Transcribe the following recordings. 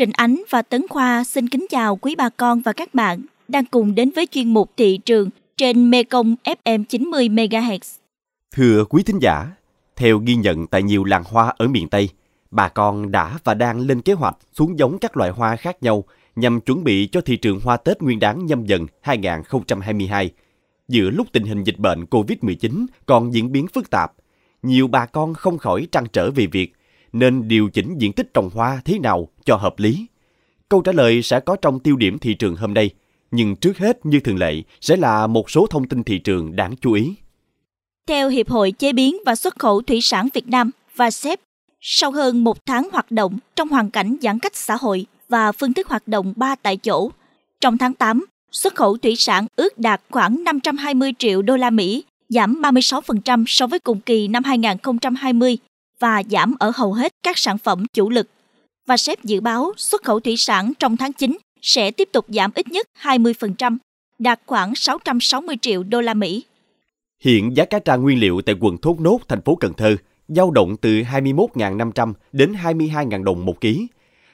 Trịnh Ánh và Tấn Khoa xin kính chào quý bà con và các bạn đang cùng đến với chuyên mục thị trường trên Mekong FM 90 MHz. Thưa quý thính giả, theo ghi nhận tại nhiều làng hoa ở miền Tây, bà con đã và đang lên kế hoạch xuống giống các loại hoa khác nhau nhằm chuẩn bị cho thị trường hoa Tết Nguyên đán nhâm dần 2022. Giữa lúc tình hình dịch bệnh COVID-19 còn diễn biến phức tạp, nhiều bà con không khỏi trăn trở về việc nên điều chỉnh diện tích trồng hoa thế nào cho hợp lý. Câu trả lời sẽ có trong tiêu điểm thị trường hôm nay, nhưng trước hết như thường lệ sẽ là một số thông tin thị trường đáng chú ý. Theo Hiệp hội Chế biến và Xuất khẩu Thủy sản Việt Nam và SEP, sau hơn một tháng hoạt động trong hoàn cảnh giãn cách xã hội và phương thức hoạt động ba tại chỗ, trong tháng 8, xuất khẩu thủy sản ước đạt khoảng 520 triệu đô la Mỹ, giảm 36% so với cùng kỳ năm 2020 và giảm ở hầu hết các sản phẩm chủ lực. Và sếp dự báo xuất khẩu thủy sản trong tháng 9 sẽ tiếp tục giảm ít nhất 20%, đạt khoảng 660 triệu đô la Mỹ. Hiện giá cá tra nguyên liệu tại quận Thốt Nốt, thành phố Cần Thơ dao động từ 21.500 đến 22.000 đồng một ký.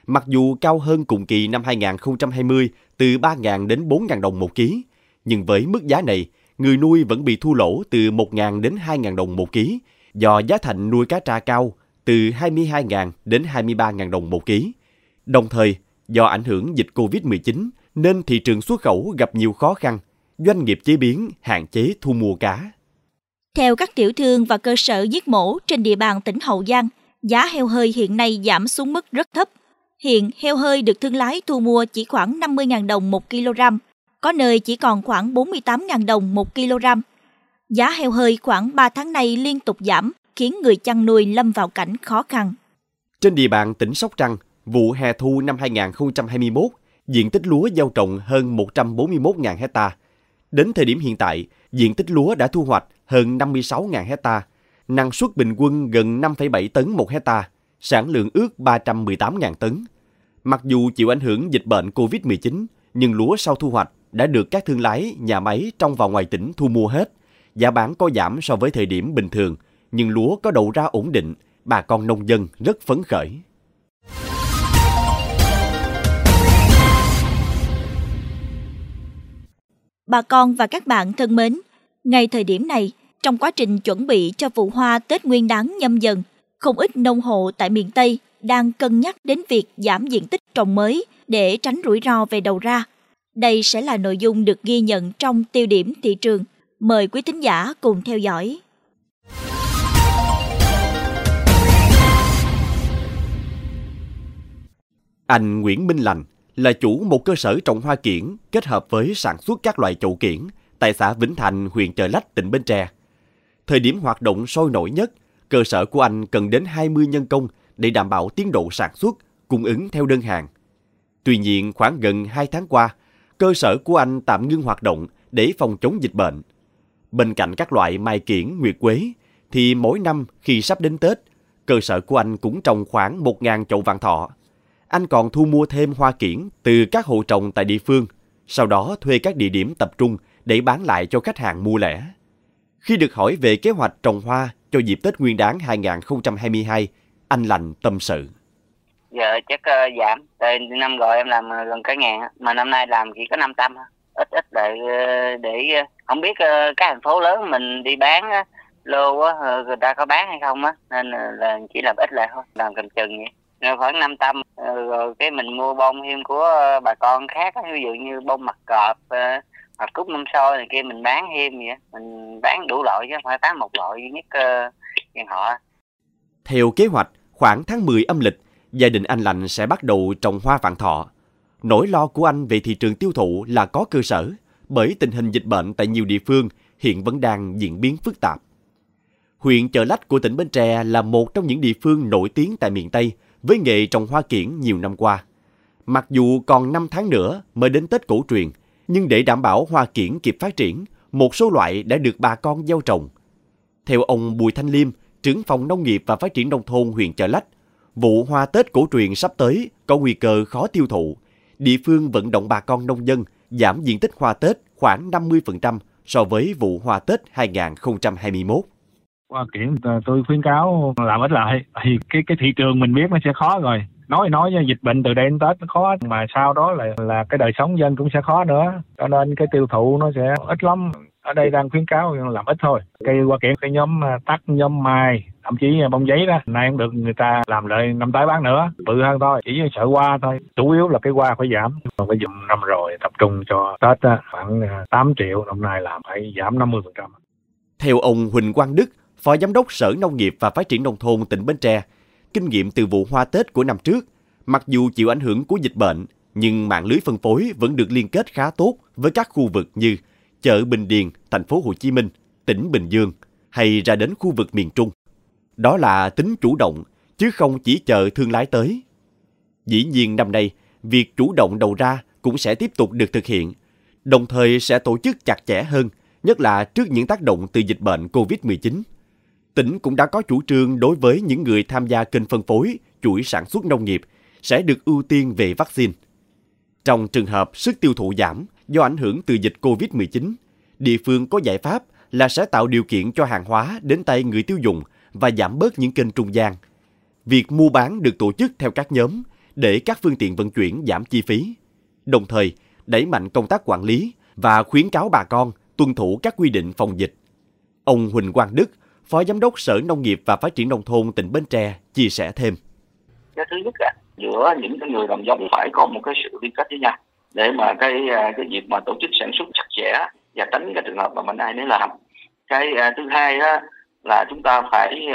Mặc dù cao hơn cùng kỳ năm 2020 từ 3.000 đến 4.000 đồng một ký, nhưng với mức giá này, người nuôi vẫn bị thua lỗ từ 1.000 đến 2.000 đồng một ký do giá thành nuôi cá tra cao từ 22.000 đến 23.000 đồng một ký. Đồng thời, do ảnh hưởng dịch Covid-19 nên thị trường xuất khẩu gặp nhiều khó khăn, doanh nghiệp chế biến hạn chế thu mua cá. Theo các tiểu thương và cơ sở giết mổ trên địa bàn tỉnh Hậu Giang, giá heo hơi hiện nay giảm xuống mức rất thấp. Hiện heo hơi được thương lái thu mua chỉ khoảng 50.000 đồng 1 kg, có nơi chỉ còn khoảng 48.000 đồng 1 kg. Giá heo hơi khoảng 3 tháng nay liên tục giảm, khiến người chăn nuôi lâm vào cảnh khó khăn. Trên địa bàn tỉnh Sóc Trăng, vụ hè thu năm 2021, diện tích lúa gieo trồng hơn 141.000 hecta. Đến thời điểm hiện tại, diện tích lúa đã thu hoạch hơn 56.000 hecta, năng suất bình quân gần 5,7 tấn một hecta, sản lượng ước 318.000 tấn. Mặc dù chịu ảnh hưởng dịch bệnh COVID-19, nhưng lúa sau thu hoạch đã được các thương lái, nhà máy trong và ngoài tỉnh thu mua hết. Giá bán có giảm so với thời điểm bình thường, nhưng lúa có đầu ra ổn định, bà con nông dân rất phấn khởi. Bà con và các bạn thân mến, ngay thời điểm này, trong quá trình chuẩn bị cho vụ hoa Tết Nguyên đán nhâm dần, không ít nông hộ tại miền Tây đang cân nhắc đến việc giảm diện tích trồng mới để tránh rủi ro về đầu ra. Đây sẽ là nội dung được ghi nhận trong tiêu điểm thị trường. Mời quý thính giả cùng theo dõi. Anh Nguyễn Minh Lành là chủ một cơ sở trồng hoa kiển kết hợp với sản xuất các loại chậu kiển tại xã Vĩnh Thành, huyện Chợ Lách, tỉnh Bến Tre. Thời điểm hoạt động sôi nổi nhất, cơ sở của anh cần đến 20 nhân công để đảm bảo tiến độ sản xuất, cung ứng theo đơn hàng. Tuy nhiên, khoảng gần 2 tháng qua, cơ sở của anh tạm ngưng hoạt động để phòng chống dịch bệnh. Bên cạnh các loại mai kiển, nguyệt quế, thì mỗi năm khi sắp đến Tết, cơ sở của anh cũng trồng khoảng 1.000 chậu vạn thọ. Anh còn thu mua thêm hoa kiển từ các hộ trồng tại địa phương, sau đó thuê các địa điểm tập trung để bán lại cho khách hàng mua lẻ. Khi được hỏi về kế hoạch trồng hoa cho dịp Tết Nguyên đán 2022, anh Lành tâm sự. Giờ chắc uh, giảm, tại năm rồi em làm ờ, gần cả ngàn, mà năm nay làm chỉ có 500 ít ít ờ, để để không biết ờ, uh, các thành phố lớn mình đi bán lô á ờ, người ta có bán hay không á nên là chỉ làm ít lại thôi làm cầm chừng vậy. Rồi khoảng 500 ờ, rồi cái mình mua bông thêm của bà con khác ví dụ như bông mặt cọp hoặc cúc năm soi này kia mình bán thêm vậy mình bán đủ loại chứ không phải bán một loại duy nhất uh, họ. Theo kế hoạch khoảng tháng 10 âm lịch gia đình anh lành sẽ bắt đầu trồng hoa vạn thọ. Nỗi lo của anh về thị trường tiêu thụ là có cơ sở bởi tình hình dịch bệnh tại nhiều địa phương hiện vẫn đang diễn biến phức tạp huyện chợ lách của tỉnh bến tre là một trong những địa phương nổi tiếng tại miền tây với nghề trồng hoa kiển nhiều năm qua mặc dù còn 5 tháng nữa mới đến tết cổ truyền nhưng để đảm bảo hoa kiển kịp phát triển, một số loại đã được bà con gieo trồng. Theo ông Bùi Thanh Liêm, trưởng phòng nông nghiệp và phát triển nông thôn huyện Chợ Lách, vụ hoa Tết cổ truyền sắp tới có nguy cơ khó tiêu thụ. Địa phương vận động bà con nông dân giảm diện tích hoa Tết khoảng 50% so với vụ hoa Tết 2021. qua kiểm ờ, tôi khuyến cáo làm ít lại thì cái cái thị trường mình biết nó sẽ khó rồi. Nói nói dịch bệnh từ đây đến tết nó khó, mà sau đó là là cái đời sống dân cũng sẽ khó nữa. Cho nên cái tiêu thụ nó sẽ ít lắm ở đây đang khuyến cáo làm ít thôi. Cây hoa kiển cái nhóm à, tắt tắc nhóm mai thậm chí à, bông giấy đó nay cũng được người ta làm lại năm tái bán nữa bự hơn thôi chỉ sợ hoa thôi. Chủ yếu là cái hoa phải giảm còn phải dùng năm rồi tập trung cho tết đó, khoảng à, 8 triệu năm nay làm phải giảm 50 phần trăm. Theo ông Huỳnh Quang Đức Phó Giám đốc Sở Nông nghiệp và Phát triển Nông thôn tỉnh Bến Tre, kinh nghiệm từ vụ hoa Tết của năm trước, mặc dù chịu ảnh hưởng của dịch bệnh, nhưng mạng lưới phân phối vẫn được liên kết khá tốt với các khu vực như chợ Bình Điền, thành phố Hồ Chí Minh, tỉnh Bình Dương hay ra đến khu vực miền Trung. Đó là tính chủ động, chứ không chỉ chờ thương lái tới. Dĩ nhiên năm nay, việc chủ động đầu ra cũng sẽ tiếp tục được thực hiện, đồng thời sẽ tổ chức chặt chẽ hơn, nhất là trước những tác động từ dịch bệnh COVID-19 tỉnh cũng đã có chủ trương đối với những người tham gia kênh phân phối, chuỗi sản xuất nông nghiệp sẽ được ưu tiên về vaccine. Trong trường hợp sức tiêu thụ giảm do ảnh hưởng từ dịch COVID-19, địa phương có giải pháp là sẽ tạo điều kiện cho hàng hóa đến tay người tiêu dùng và giảm bớt những kênh trung gian. Việc mua bán được tổ chức theo các nhóm để các phương tiện vận chuyển giảm chi phí. Đồng thời, đẩy mạnh công tác quản lý và khuyến cáo bà con tuân thủ các quy định phòng dịch. Ông Huỳnh Quang Đức, Phó Giám đốc Sở Nông nghiệp và Phát triển Nông thôn tỉnh Bến Tre chia sẻ thêm. Cái thứ nhất là giữa những cái người đồng giống phải có một cái sự liên kết với nhau để mà cái à, cái việc mà tổ chức sản xuất chặt chẽ và tránh cái trường hợp mà mình ai nấy làm. Cái à, thứ hai đó là chúng ta phải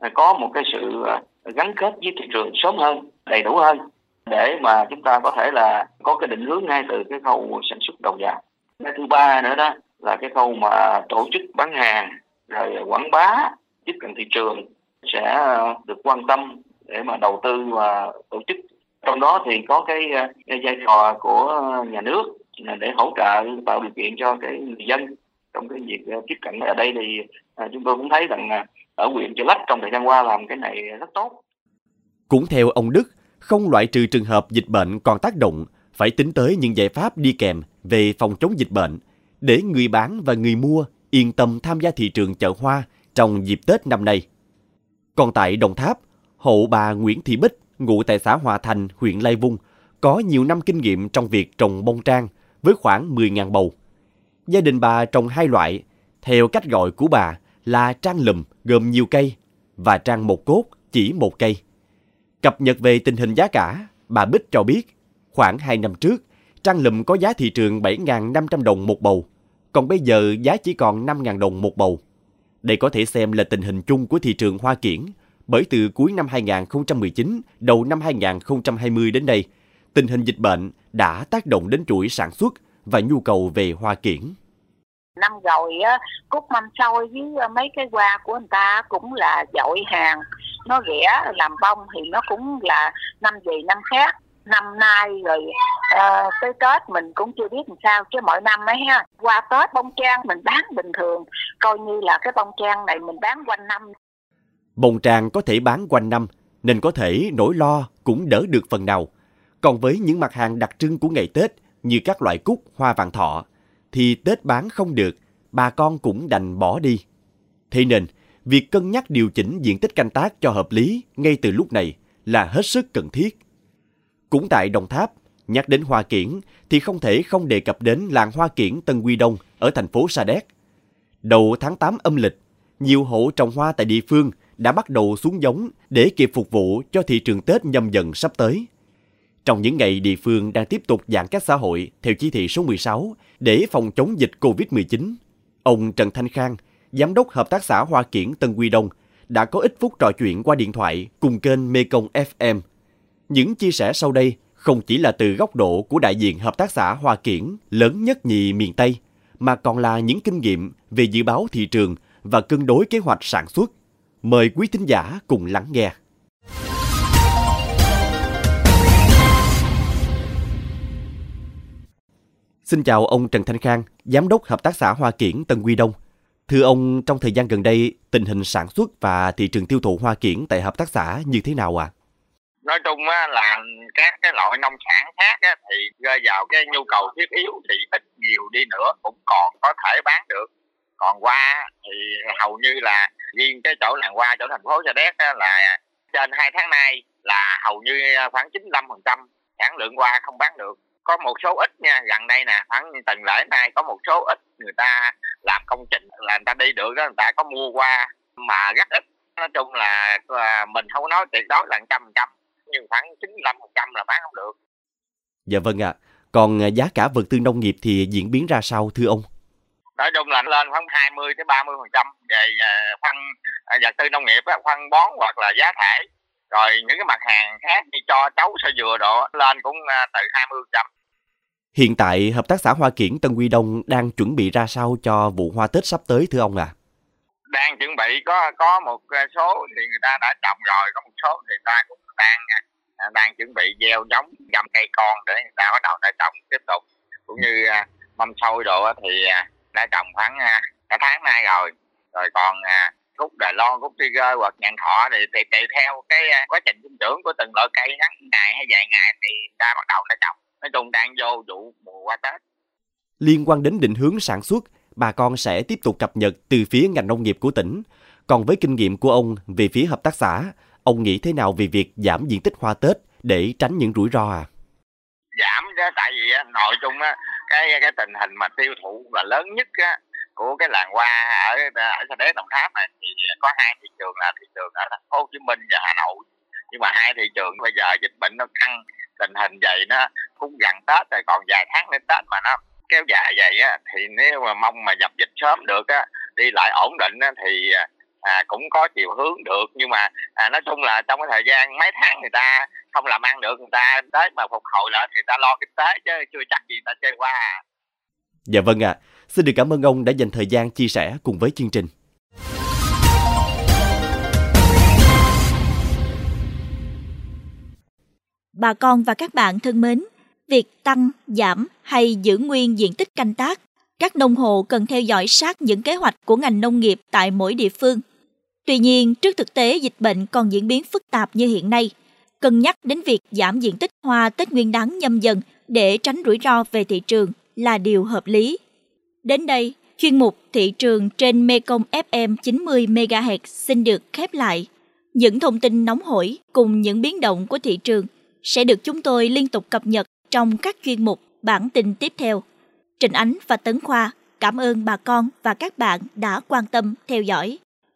à, có một cái sự gắn kết với thị trường sớm hơn, đầy đủ hơn để mà chúng ta có thể là có cái định hướng ngay từ cái khâu sản xuất đầu vào. Cái thứ ba nữa đó là cái khâu mà tổ chức bán hàng rồi quảng bá tiếp cận thị trường sẽ được quan tâm để mà đầu tư và tổ chức trong đó thì có ờ, cái, vai trò của nhà nước để hỗ trợ tạo điều kiện cho cái người dân trong cái việc ờ, tiếp cận ở đây thì ờ, chúng tôi cũng thấy rằng ở huyện Chợ Lách trong thời gian qua làm cái này rất tốt. Cũng theo ông Đức, không loại trừ trường hợp dịch bệnh còn tác động, phải tính tới những giải pháp đi kèm về phòng chống dịch bệnh để người bán và người mua yên tâm tham gia thị trường chợ hoa trong dịp Tết năm nay. Còn tại Đồng Tháp, hộ bà Nguyễn Thị Bích, ngụ tại xã Hòa Thành, huyện Lai Vung, có nhiều năm kinh nghiệm trong việc trồng bông trang với khoảng 10.000 bầu. Gia đình bà trồng hai loại, theo cách gọi của bà là trang lùm gồm nhiều cây và trang một cốt chỉ một cây. Cập nhật về tình hình giá cả, bà Bích cho biết khoảng 2 năm trước, trang lùm có giá thị trường 7.500 đồng một bầu còn bây giờ giá chỉ còn 5.000 đồng một bầu. Đây có thể xem là tình hình chung của thị trường hoa kiển, bởi từ cuối năm 2019, đầu năm 2020 đến đây, tình hình dịch bệnh đã tác động đến chuỗi sản xuất và nhu cầu về hoa kiển. Năm rồi á, cúc mâm xôi với ờ, mấy cái hoa của người ta cũng là dội hàng, nó rẻ làm bông thì nó cũng là năm gì năm khác. Năm nay rồi uh, tới tết mình cũng chưa biết làm sao chứ mỗi năm ấy ha qua tết bông trang mình bán bình thường. Coi như là cái bông trang này mình bán quanh năm bông tràng có thể bán quanh năm nên có thể nỗi lo cũng đỡ được phần nào. Còn với những mặt hàng đặc trưng của ngày tết như các loại cúc hoa vàng thọ thì tết bán không được bà con cũng đành bỏ đi. Thế nên việc cân nhắc điều chỉnh diện tích canh tác cho hợp lý ngay từ lúc này là hết sức cần thiết. Cũng tại Đồng Tháp, nhắc đến hoa kiển thì không thể không đề cập đến làng hoa kiển Tân Quy Đông ở thành phố Sa Đéc. Đầu tháng 8 âm lịch, nhiều hộ trồng hoa tại địa phương đã bắt đầu xuống giống để kịp phục vụ cho thị trường Tết nhâm dần sắp tới. Trong những ngày địa phương đang tiếp tục giãn cách xã hội theo chỉ thị số 16 để phòng chống dịch COVID-19, ông Trần Thanh Khang, Giám đốc Hợp tác xã Hoa Kiển Tân Quy Đông, đã có ít phút trò chuyện qua điện thoại cùng kênh Mekong FM những chia sẻ sau đây không chỉ là từ góc độ của đại diện hợp tác xã Hoa Kiển lớn nhất nhì miền Tây, mà còn là những kinh nghiệm về dự báo thị trường và cân đối kế hoạch sản xuất. Mời quý thính giả cùng lắng nghe. Xin chào ông Trần Thanh Khang, Giám đốc Hợp tác xã Hoa Kiển Tân Quy Đông. Thưa ông, trong thời gian gần đây, tình hình sản xuất và thị trường tiêu thụ hoa kiển tại hợp tác xã như thế nào ạ? À? nói chung á, là các cái loại nông sản khác á, thì rơi vào cái nhu cầu thiết yếu thì ít nhiều đi nữa cũng còn có thể bán được còn qua thì hầu như là riêng cái chỗ làng qua, chỗ thành phố Sa Đéc là trên hai tháng nay là hầu như khoảng 95% sản lượng qua không bán được. Có một số ít nha, gần đây nè, khoảng tuần lễ nay có một số ít người ta làm công trình, là người ta đi được đó người ta có mua qua, mà rất ít. Nói chung là à, mình không có nói tuyệt đối là trăm trăm, nhưng khoảng 95 phần trăm là bán không được. Dạ vâng ạ. À. còn giá cả vật tư nông nghiệp thì diễn biến ra sao, thưa ông? Nói chung là lên khoảng 20 tới 30 phần trăm về à, phân à, vật tư nông nghiệp phân bón hoặc là giá thể rồi những cái mặt hàng khác như cho cháu sơ dừa độ lên cũng từ 20 phần trăm Hiện tại, Hợp tác xã Hoa Kiển Tân Quy Đông đang chuẩn bị ra sao cho vụ hoa Tết sắp tới thưa ông à? Đang chuẩn bị có có một số thì người ta đã trồng rồi, có một số thì ta cũng đang à, đang chuẩn bị gieo giống găm cây con để người ta bắt đầu ta trồng tiếp tục. Cũng như à, mâm xôi đồ thì à, đã trồng khoảng cả tháng nay rồi. Rồi còn cúc Đài Loan, cúc Tiger hoặc nhạn thọ thì tùy, tùy theo cái quá trình sinh trưởng của từng loại cây ngắn ngày hay dài ngày thì ta bắt đầu ta trồng nói chung đang vô vụ mùa qua Tết. Liên quan đến định hướng sản xuất, bà con sẽ tiếp tục cập nhật từ phía ngành nông nghiệp của tỉnh. Còn với kinh nghiệm của ông về phía hợp tác xã, ông nghĩ thế nào về việc giảm diện tích hoa Tết để tránh những rủi ro à? Giảm đó tại vì nội chung á cái cái tình hình mà tiêu thụ là lớn nhất á, của cái làng hoa ở ở Sa Đéc, Đồng Tháp này. Thì có hai thị trường là thị trường ở thành phố Hồ Chí Minh và Hà Nội. Nhưng mà hai thị trường bây giờ dịch bệnh nó căng, tình hình vậy nó cũng gần tết rồi, còn vài tháng đến tết mà nó kéo dài vậy á, thì nếu mà mong mà dập dịch sớm được á, đi lại ổn định á, thì à, à, cũng có chiều hướng được nhưng mà à, nói chung là trong cái thời gian mấy tháng người ta không làm ăn được người ta tới mà phục hồi lại thì người ta lo kinh tế chứ chưa chắc gì người ta chơi qua à. Dạ vâng ạ. À. Xin được cảm ơn ông đã dành thời gian chia sẻ cùng với chương trình. Bà con và các bạn thân mến, việc tăng, giảm hay giữ nguyên diện tích canh tác, các nông hộ cần theo dõi sát những kế hoạch của ngành nông nghiệp tại mỗi địa phương. Tuy nhiên, trước thực tế dịch bệnh còn diễn biến phức tạp như hiện nay, cân nhắc đến việc giảm diện tích hoa Tết Nguyên đán nhâm dần để tránh rủi ro về thị trường là điều hợp lý. Đến đây, chuyên mục thị trường trên Mekong FM 90 MHz xin được khép lại. Những thông tin nóng hổi cùng những biến động của thị trường sẽ được chúng tôi liên tục cập nhật trong các chuyên mục bản tin tiếp theo. Trình Ánh và Tấn Khoa cảm ơn bà con và các bạn đã quan tâm theo dõi.